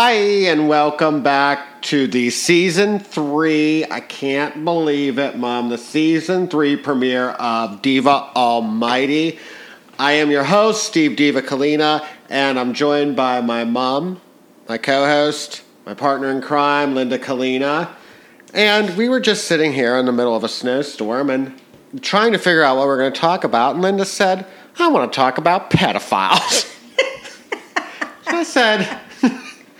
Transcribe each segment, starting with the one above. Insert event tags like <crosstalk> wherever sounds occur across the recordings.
Hi, and welcome back to the season three. I can't believe it, Mom. The season three premiere of Diva Almighty. I am your host, Steve Diva Kalina, and I'm joined by my mom, my co host, my partner in crime, Linda Kalina. And we were just sitting here in the middle of a snowstorm and trying to figure out what we're going to talk about. And Linda said, I want to talk about pedophiles. <laughs> I said,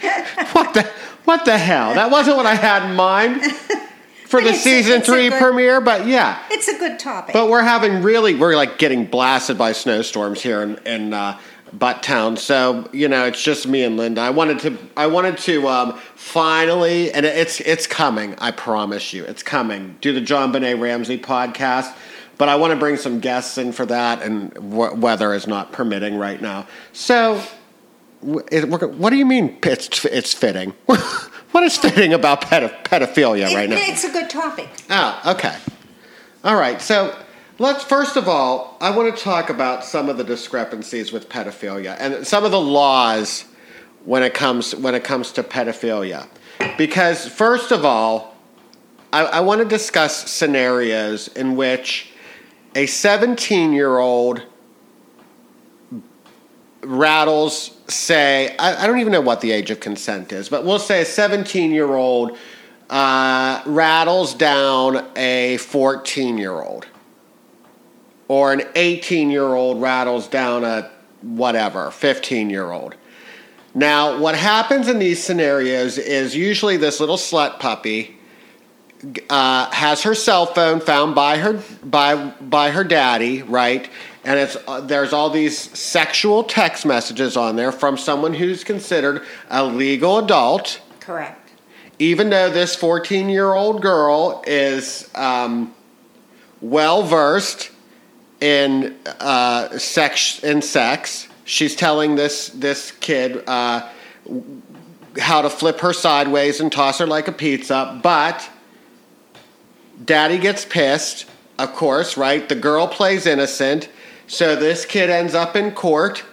<laughs> what the what the hell? That wasn't what I had in mind <laughs> for the season a three good- premiere, but yeah. It's a good topic. But we're having really we're like getting blasted by snowstorms here in, in uh, Butt Town. So you know it's just me and Linda. I wanted to I wanted to um, finally, and it's it's coming. I promise you, it's coming. Do the JonBenét Ramsey podcast. But I want to bring some guests in for that, and w- weather is not permitting right now. So W- it- we're go- What do you mean it's, it's fitting? <laughs> what is fitting about pedo- pedophilia It- right now? It's a good topic. Oh, okay. All right. So let's first of all, I want to talk about some of the discrepancies with pedophilia and some of the laws when it comes when it comes to pedophilia. Because first of all, I, I want to discuss scenarios in which a 17 year old rattles say I, I don't even know what the age of consent is but we'll say a 17 year old uh, rattles down a 14 year old or an 18 year old rattles down a whatever 15 year old now what happens in these scenarios is usually this little slut puppy uh, has her cell phone found by her by by her daddy, right? And it's uh, there's all these sexual text messages on there from someone who's considered a legal adult, Correct. even though this 14 year old girl is um, well versed in uh, sex in sex. She's telling this this kid uh, how to flip her sideways and toss her like a pizza, but daddy gets pissed, of course, right? The girl plays innocent. So this kid ends up in court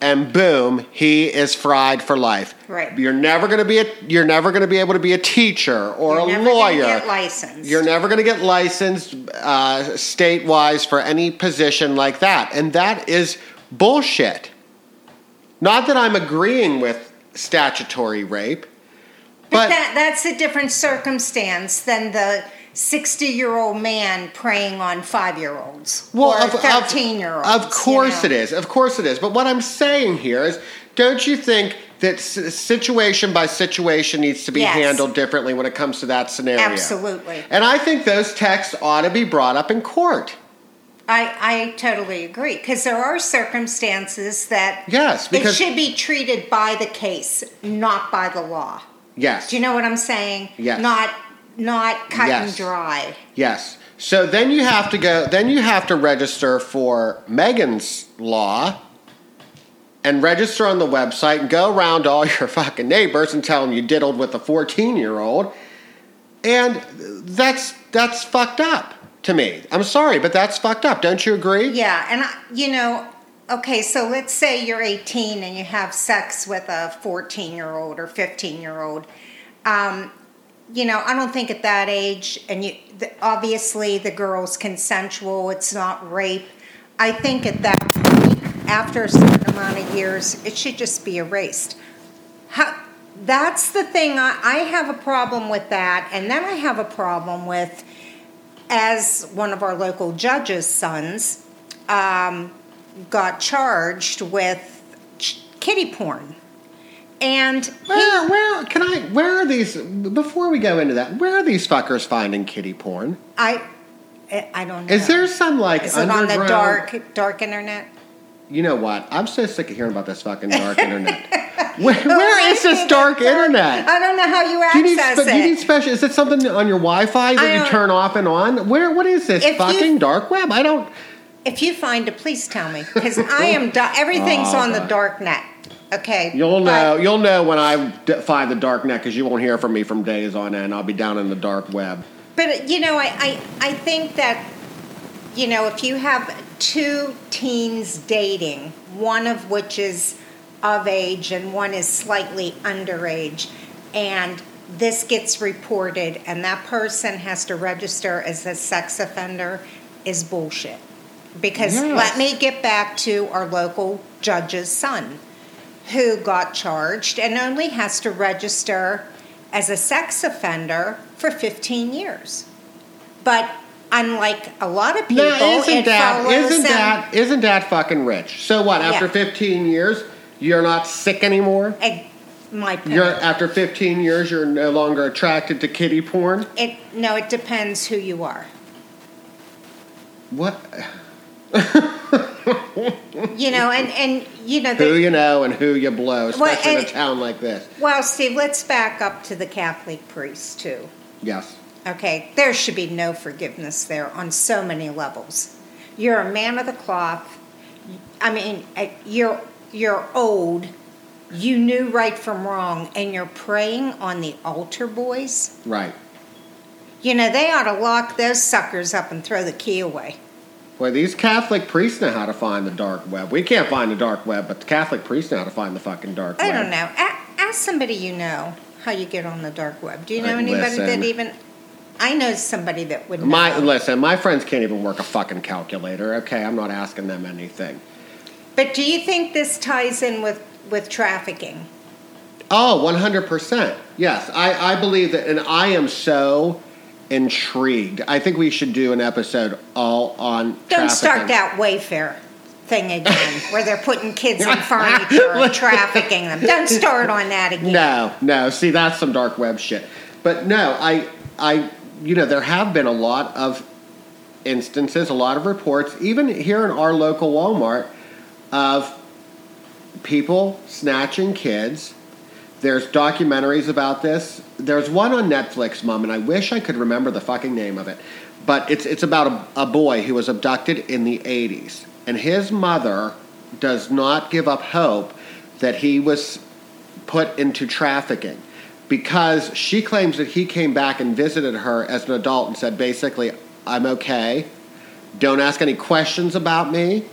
and boom, he is fried for life. Right. You're never going to be a you're never going to be able to be a teacher or You're a lawyer. get licensed. You're never going to get licensed uh, state-wise for any position like that. And that is bullshit. Not that I'm agreeing with statutory rape, But, but that, that's a different circumstance than the 60 year old man preying on five year olds or of- of- 13 year olds. Of course it is. Of course it is. But what I'm saying here is, don't you think that situation by situation needs to be Yes. handled differently when it comes to that scenario? Absolutely. And I think those texts ought to be brought up in court. I, I totally agree because there are circumstances that Yes, it should be treated by the case, not by the law. yes, Do you know what I'm saying? Yes. Not not cut and dry. yes. So then you have to go. Then you have to register for Megan's law. And register on the website and go around all <laughs> your fucking neighbors and tell them you diddled with a 14 year old. And that's that's fucked up to me. I'm sorry, but that's fucked up. Don't you agree? Yeah, and I, you know, okay, so let's say you're 18 and you have sex with a 14 year old or 15 year old. Um, you know, I don't think at that age, and you the, obviously the girl's consensual. It's not rape. I think at that point, after a certain amount of years, it should just be erased. How, that's the thing. I, I have a problem with that, and then I have a problem with as one of our local judges' sons um, got charged with kitty porn. And Where, he, where can I? Where are these? Before we go into that, where are these fuckers finding kitty porn? I, I don't know. Is there some like Is it on the dark, dark internet? You know what? I'm so sick of hearing about this fucking dark <laughs> internet. Where, where is this dark internet? I don't know how you Do you need, access spe- do you need special? Is it something on your Wi-Fi that you turn off and on? Where? What is this If you- fucking dark web? I don't. If you find it, please tell me, because I am. <laughs> Da- everything's Oh, on the dark net. Okay. You'll know. You'll know when I d- find the dark net because you won't hear from me from days on end. I'll be down in the dark web. But you know, I, I, I think that you know if you have two teens dating, one of which is of age and one is slightly underage, and this gets reported, and that person has to register as a sex offender, is bullshit. Because Yes. let me get back to our local judge's son, who got charged and only has to register as a sex offender for 15 years. But unlike a lot of people, Now, isn't that isn't them- that isn't that fucking rich? So what? After Yeah. 15 years, you're not sick anymore. Eh, my You're after 15 years, you're no longer attracted to kitty porn. It no, it depends who you are. What? <laughs> You know, and and you know, Who you know and who you blow, Well, especially in a town like this. well, Steve, let's back up to the Catholic priests too. Yes. Okay, there should be no forgiveness there on so many levels. You're a man of the cloth. I mean, eh, you're you're old. You knew right from wrong, and you're preying on the altar boys. Right. You know, they ought to lock those suckers up and throw the key away. Boy, these Catholic priests know how to find the dark web. We can't find the dark web, but the Catholic priests know how to find the fucking dark I web. I don't know. A- ask somebody you know how you get on the dark web. Do you know anybody listen. that even? I know somebody that would know. My listen, my friends can't even work a fucking calculator. Okay, I'm not asking them anything. But do you think this ties in with with trafficking? Oh, 100%. Yes, I, I believe that, and I am so intrigued. I think we should do an episode all on Don't trafficking. start that Wayfair thing again, where they're putting kids in furniture and <laughs> trafficking them. Don't start on that again. No, no. See, that's some dark web shit. But no, I, I, you know, there have been a lot of instances, a lot of reports, even here in our local Walmart, of people snatching kids. There's documentaries about this. There's one on Netflix, Mom, and I wish I could remember the fucking name of it. But it's it's about a, a boy who was abducted in the 80s, and his mother does not give up hope that he was put into trafficking because she claims that he came back and visited her as an adult and said basically, "I'm okay. Don't ask any questions about me."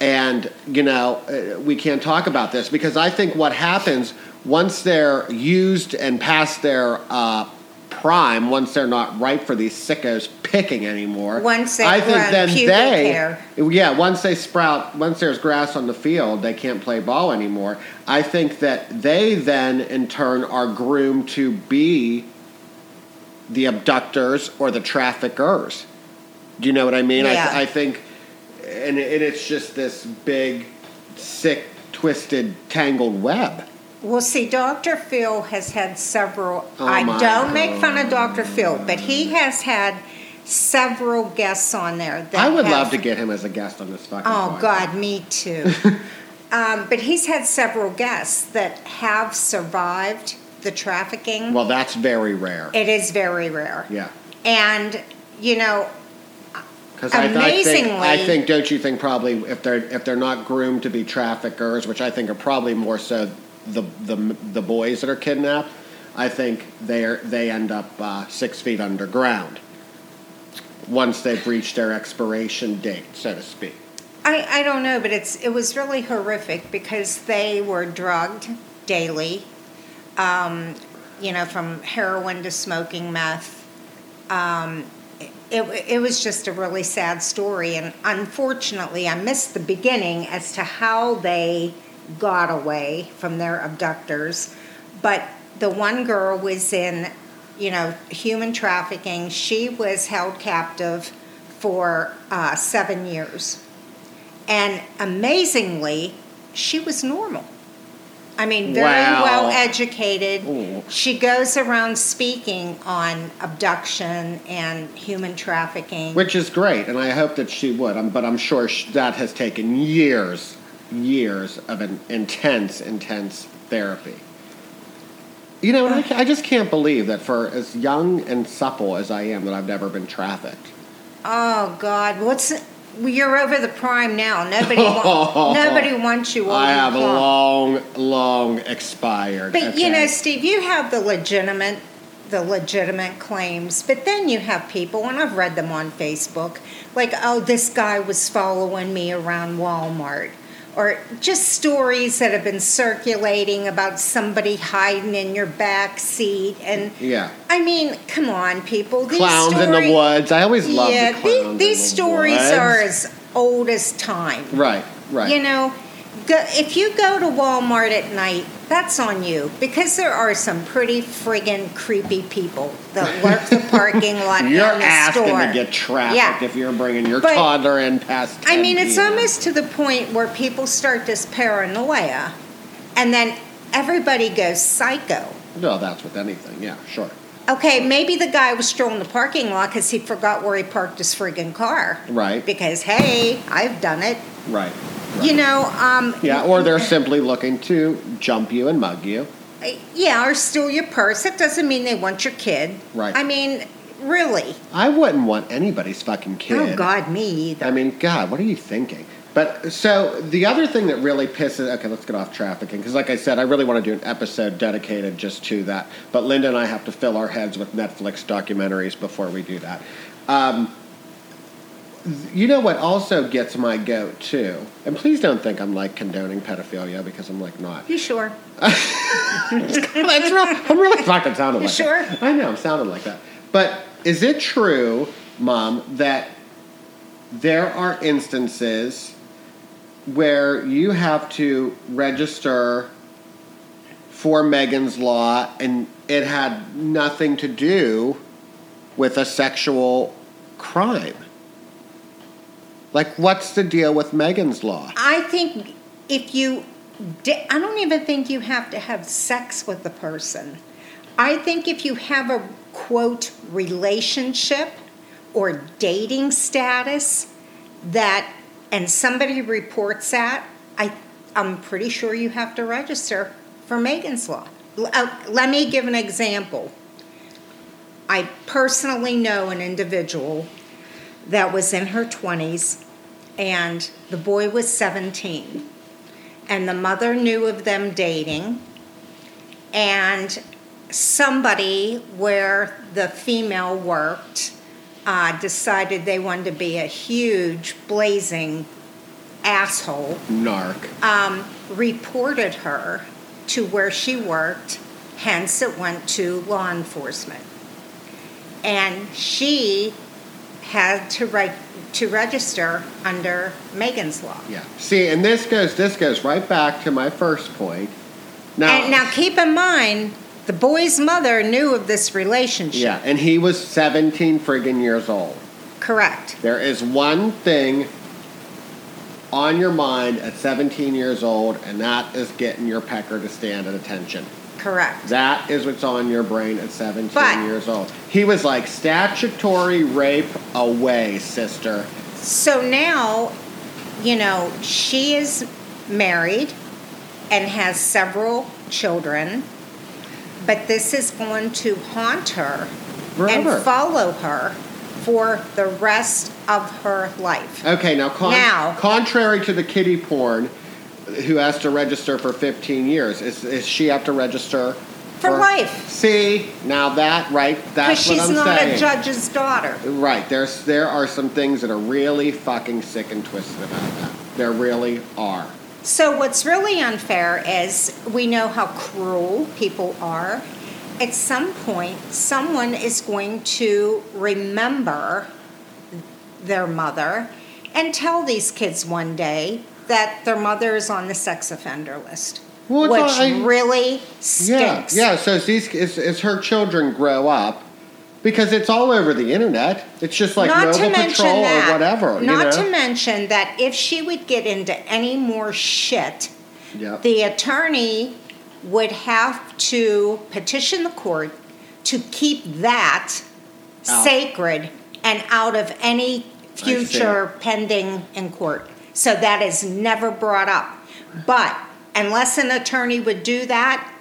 and you know uh, we can't talk about this because I think what happens once they're used and past their uh, prime, once they're not ripe for these sickos picking anymore. Once they've I think then pubic they, hair. yeah, once they sprout, once there's grass on the field, they can't play ball anymore. I think that they then in turn are groomed to be the abductors or the traffickers. Do you know what I mean? Yeah. I, I think, and, and it's just this big, sick, twisted, tangled web. Well, see, Dr. Phil has had several. Oh, I don't make fun of Dr. Phil, but he has had several guests on there. That I would have, love to get him as a guest on this fucking. Oh podcast. God, me too. <laughs> um, but he's had several guests that have survived the trafficking. Well, that's very rare. it is very rare. yeah. And you know, Because I, I think, I think, don't you think probably if they're if they're not groomed to be traffickers, which I think are probably more so the the the boys that are kidnapped, I think they they end up uh, six feet underground once they've reached their expiration date, so to speak. I, I don't know, but it's it was really horrific because they were drugged daily, um, you know, from heroin to smoking meth. Um, it, it was just a really sad story, and unfortunately, I missed the beginning as to how they got away from their abductors. But the one girl was in, you know, human trafficking. She was held captive for uh, seven years. And amazingly, she was normal. I mean, very Wow. well educated. Ooh. She goes around speaking on abduction and human trafficking. Which is great, and I hope that she would. Um, but I'm sure that has taken years, years of an intense, intense therapy. You know, and I, I just can't believe that for as young and supple as I am, that I've never been trafficked. oh God, what's you're over the prime now. Nobody, <laughs> nobody wants you I have long, long expired. But you know. Steve, you have the legitimate the legitimate claims, but then you have people, and I've read them on Facebook, like, oh, this guy was following me around Walmart. Or just stories that have been circulating about somebody hiding in your back seat and Yeah. I mean, come on, people. These Clowns in the woods. I always love yeah, the the- clowns in these the stories woods. are as old as time. Right, right. You know, go, if you go to Walmart at night, that's on you because there are some pretty friggin' creepy people that <laughs> lurk the parking lot You're in the asking store. to get traffic Yeah. if you're bringing your But- toddler in past. I 10 mean, it's almost to the point where people start this paranoia, and then everybody goes psycho. No, that's with anything. Yeah, sure. Okay, maybe the guy was strolling the parking lot because he forgot where he parked his friggin' car. Right. Because hey, I've done it. Right. You know, um, Yeah, or they're simply looking to jump you and mug you. yeah, or steal your purse. That doesn't mean they want your kid. Right. I mean, really. I wouldn't want anybody's fucking kid. Oh God, me either. I mean, God, what are you thinking? But so the other thing that really pisses okay, let's get off trafficking because, like I said, I really want to do an episode dedicated just to that. But Linda and I have to fill our heads with Netflix documentaries before we do that. Um, you know what also gets my goat too, and please don't think I'm like condoning pedophilia because I'm like not. you sure? <laughs> That's real. I'm really fucking sounding You like sure? that. I know, I'm sounding like that. But is it true, Mom, that there are instances where you have to register for Megan's Law and it had nothing to do with a sexual crime? Like, what's the deal with Megan's Law? I think if you, I don't even think you have to have sex with the person. I think if you have a quote relationship or dating status that, and somebody reports that, I, I'm pretty sure you have to register for Megan's Law. Uh, let me give an example. I personally know an individual that was in her 20s and the boy was 17 and the mother knew of them dating and somebody where the female worked uh, decided they wanted to be a huge blazing asshole Narc. um, reported her to where she worked, hence, it went to law enforcement. And she had to, reg- to register under Megan's Law. Yeah. See, and this goes this goes right back to my first point. Now, And now keep in mind, the boy's mother knew of this relationship. yeah, and he was 17 friggin' years old. Correct. There is one thing on your mind at 17 years old, and that is getting your pecker to stand at attention. Correct. That is what's on your brain at 17 But- years old. He was like statutory rape away, sister. So now, you know, she is married and has several children, but this is going to haunt her Forever. and follow her for the rest of her life. Okay, now, con- Now- contrary to the kitty porn, who has to register for 15 years, is, is she have to register For life. See, now that right, that's what I'm saying. Because she's not a judge's daughter. Right, there's there are some things that are really fucking sick and twisted about that. There really are. So, what's really unfair is we know how cruel people are. At some point, someone is going to remember their mother and tell these kids one day that their mother is on the sex offender list, Well, which I- really Yeah, stinks. yeah. So as these as, as her children grow up, because it's all over the internet. It's just like not mention patrol that, or whatever. Not you know? to mention that if she would get into any more shit, Yep. the attorney would have to petition the court to keep that Out. sacred and out of any future pending in court. So that is never brought up. But unless an attorney would do that,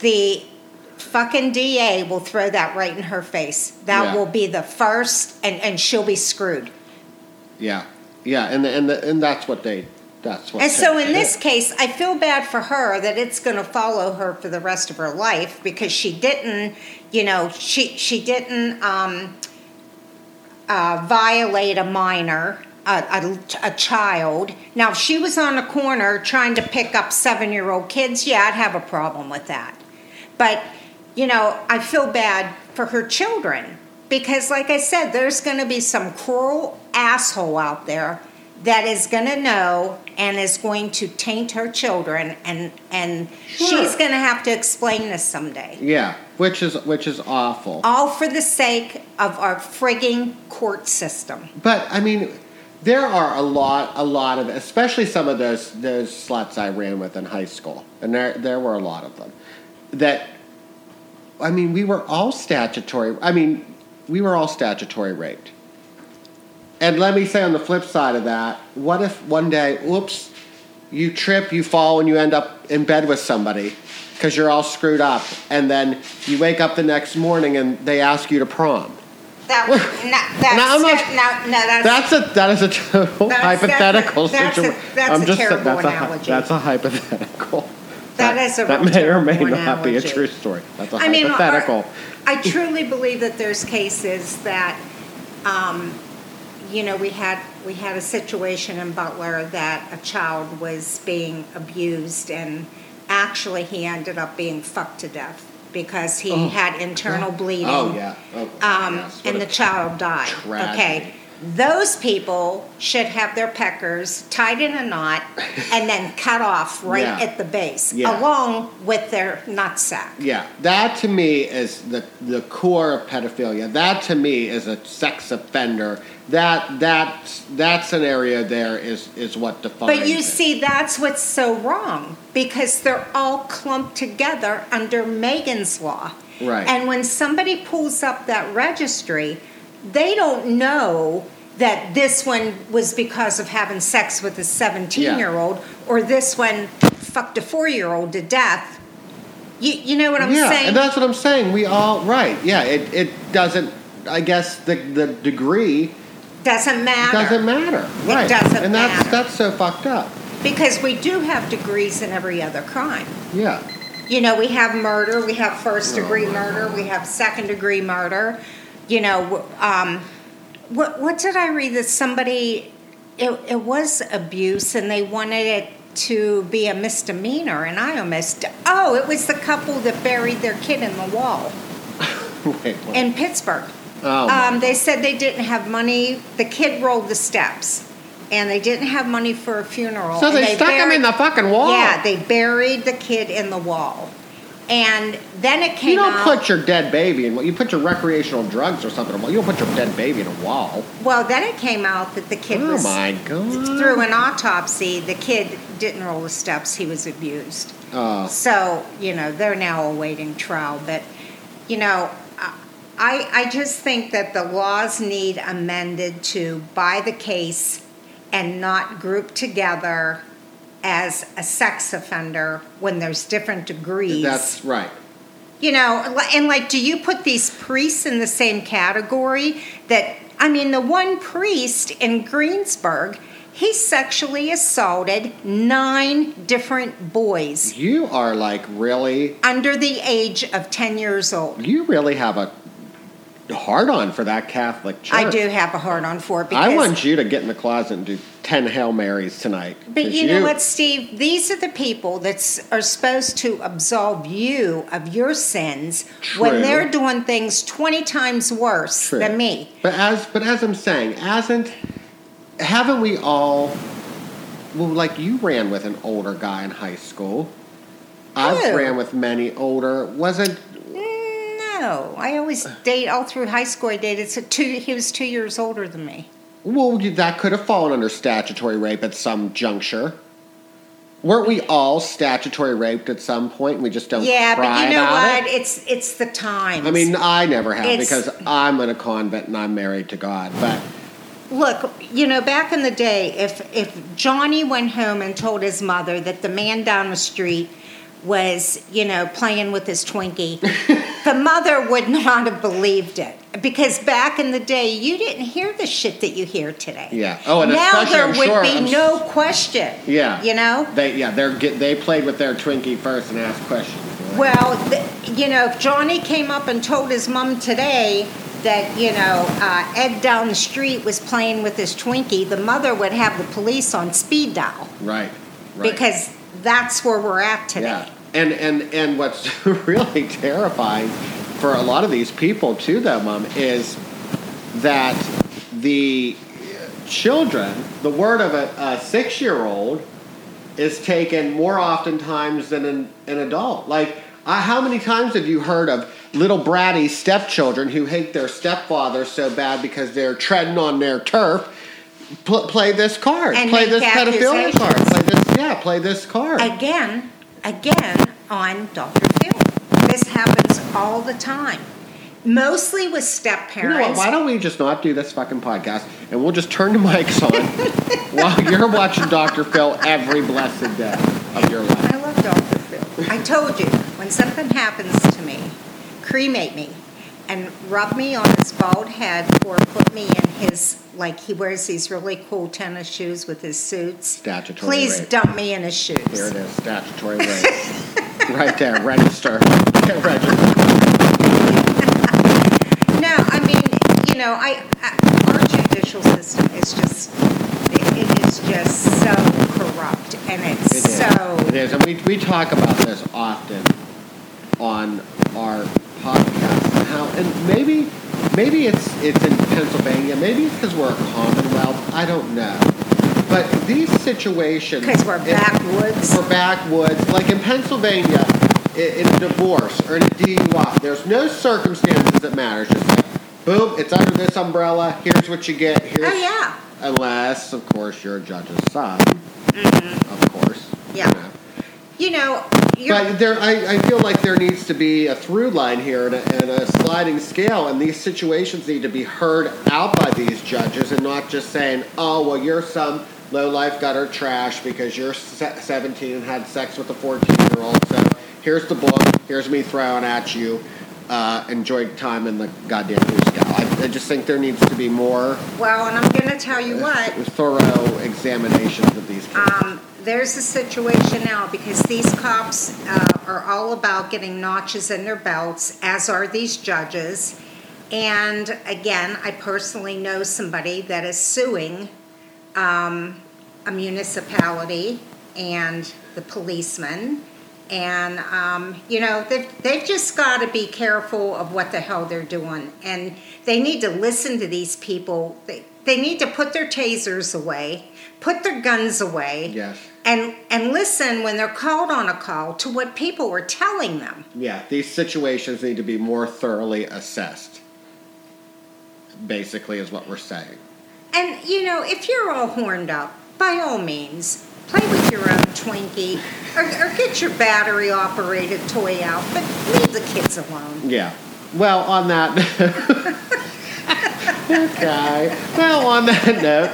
the fucking DA will throw that right in her face. That Yeah. will be the first, and, and she'll be screwed. Yeah, yeah, and the, and the, and that's what they. That's what. And so in this case, I feel bad for her that it's going to follow her for the rest of her life because she didn't, you know, she she didn't um, uh, violate a minor. A, a, a child. Now, if she was on a corner trying to pick up seven year old kids, yeah, I'd have a problem with that. But, you know, I feel bad for her children because, like I said, there's going to be some cruel asshole out there that is going to know and is going to taint her children and and Sure. she's going to have to explain this someday Yeah, which is which is awful. all for the sake of our frigging court system But I mean, there are a lot, a lot of, especially some of those those sluts I ran with in high school, and there there were a lot of them. That, I mean, we were all statutory. I mean, we were all statutory raped. And let me say on the flip side of that, what if one day, whoops, you trip, you fall, and you end up in bed with somebody because you're all screwed up, and then you wake up the next morning and they ask you to prom. That Well, no, that's now I'm not- no, no that's, That's a that is a total That's- hypothetical that's a- situation. that's a just terrible that's a, analogy. that's a hypothetical. That is a that may or may terrible not be a true story. That's a I mean, hypothetical. I truly believe that there's cases that, um, you know, we had we had a situation in Butler that a child was being abused, and actually he ended up being fucked to death because he Oh. had internal bleeding. oh yeah. Oh, Um, yes. What and a- the child died. tragedy. Okay. Those people should have their peckers tied in a knot and then cut off right Yeah. at the base, Yeah. along with their nutsack. Yeah, that to me is the the core of pedophilia. That to me is a sex offender. That that that scenario there is is what defines. But you it. see, that's what's so wrong because they're all clumped together under Megan's law. Right. And when somebody pulls up that registry, they don't know that this one was because of having sex with a 17 year old or this one fucked a four year old to death. You, you know what I'm yeah, saying? and that's what I'm saying. We all right. Yeah, it it doesn't. I guess the the degree doesn't matter. doesn't matter. It right. doesn't and that's matter. that's so fucked up. Because we do have degrees in every other crime. Yeah. You know, we have murder, we have first oh, degree Oh, murder, we have second degree murder. You know, um, what what did I read that somebody it, it was abuse and they wanted it to be a misdemeanor and I almost oh it was the couple that buried their kid in the wall <laughs> Wait, in Pittsburgh. Oh, Um, they said they didn't have money. The kid rolled the steps, and they didn't have money for a funeral. so and they, stuck him in the fucking wall. Yeah, they buried the kid in the wall, and then it came You don't out. put your dead baby in. You put your recreational drugs or something. wall. You don't put your dead baby in a wall. well, then it came out that the kid Oh was my god. through an autopsy. The kid didn't roll the steps. He was abused. Oh. So, you know, they're now awaiting trial. But, you know, I, I just think that the laws need amended to buy the case and not group together as a sex offender when there's different degrees. That's right. You know, and like, do you put these priests in the same category? That, I mean, the one priest in Greensburg, he sexually assaulted nine different boys You are like really. under the age of 10 years old. You really have a hard on for that Catholic church. I do have a hard on for it because. I want you to get in the closet and do ten Hail Marys tonight. But you know what, Steve? These are the people that are supposed to absolve you of your sins when they're doing things 20 times worse True. than me. But as but as I'm saying, hasn't haven't we all? Well, like you ran with an older guy in high school. I've Who? ran with many older. Wasn't mm, No, I always date all through high school. I dated so two. He was two years older than me. Well that could have fallen under statutory rape at some juncture. Weren't we all statutory raped at some point? We just don't. yeah, but you know what? It? It's it's the times. I mean, I never have It's- because I'm in a convent and I'm married to God. But Look, you know, back in the day, if if Johnny went home and told his mother that the man down the street was, you know, playing with his Twinkie, <laughs> the mother would not have believed it because back in the day, you didn't hear the shit that you hear today. Yeah. Oh, and now there I'm would sure- be I'm no question. yeah, you know. they yeah they're they played with their Twinkie first and asked questions. Well, th- you know, if Johnny came up and told his mom today that you know uh, Ed down the street was playing with his Twinkie, the mother would have the police on speed dial Right. right. because that's where we're at today. Yeah. And and and what's <laughs> really terrifying for a lot of these people too, though, Mom, is that the children, the word of a, a six-year-old, is taken more oftentimes than an, an adult. Like, uh, how many times have you heard of little bratty stepchildren who hate their stepfather so bad because they're treading on their turf? Pl- play this card. And play this pedophilia card. Play this. Yeah, play this card. Again, again on Dr. Phil. This happens all the time. Mostly with step You know what? parents. Why don't we just not do this fucking podcast and we'll just turn the mics on while you're watching Dr. Phil every blessed day of your life? I love Dr. Phil. I told you, when something happens to me, cremate me and rub me on his bald head or put me in his, like he wears these really cool tennis shoes with his suits. Statutory Please rape. dump me in his shoes. Here it is, statutory rape. <laughs> <laughs> right there, register. Get registered. No, I mean, you know, I, I our judicial system is just, it, it is just so corrupt and it's It so. It is, and we, we talk about this often on our podcast and how, and maybe maybe it's it's in Pennsylvania, maybe it's because we're a Commonwealth. I don't know, but these situations Because we're backwoods. for backwoods, like in Pennsylvania, i- in a divorce or in a DUI, there's no circumstances that matter. It's just like, boom, it's under this umbrella. Here's what you get. Here's, Oh, yeah. Unless, of course, you're a judge's son. Of course. Mm-hmm. Yeah. you know. You know, you're, But there, I, I feel like there needs to be a through line here and a, and a sliding scale, and these situations need to be heard out by these judges and not just saying, oh, well, you're some low life gutter trash because you're 17 and had sex with a 14 year old. So here's the book, here's me throwing at you. Uh, enjoy time in the goddamn Cusco. I, I just think there needs to be more well, and I'm going to tell you what. thorough examinations of these. Um, there's a situation now because these cops uh, are all about getting notches in their belts, as are these judges. And again, I personally know somebody that is suing um, a municipality and the policeman. And, um, you know, they've, they've just got to be careful of what the hell they're doing. And they need to listen to these people. They, they need to put their tasers away, put their guns away, Yes. and, and listen when they're called on a call to what people are telling them. Yeah, these situations need to be more thoroughly assessed. Basically, is what we're saying. And, you know, if you're all horned up, by all means, play with your own Twinkie or, or get your battery operated toy out, but leave the kids alone. Yeah. Well, on that. <laughs> <laughs> okay. Well, on that note,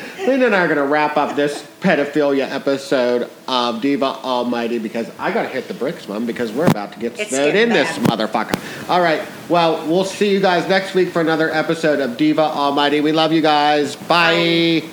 <laughs> Lynn and I are going to wrap up this pedophilia episode of Diva Almighty because I got to hit the bricks, Mom, because we're about to get It's snowed in this motherfucker. All right. Well, we'll see you guys next week for another episode of Diva Almighty. We love you guys. Bye. Bye.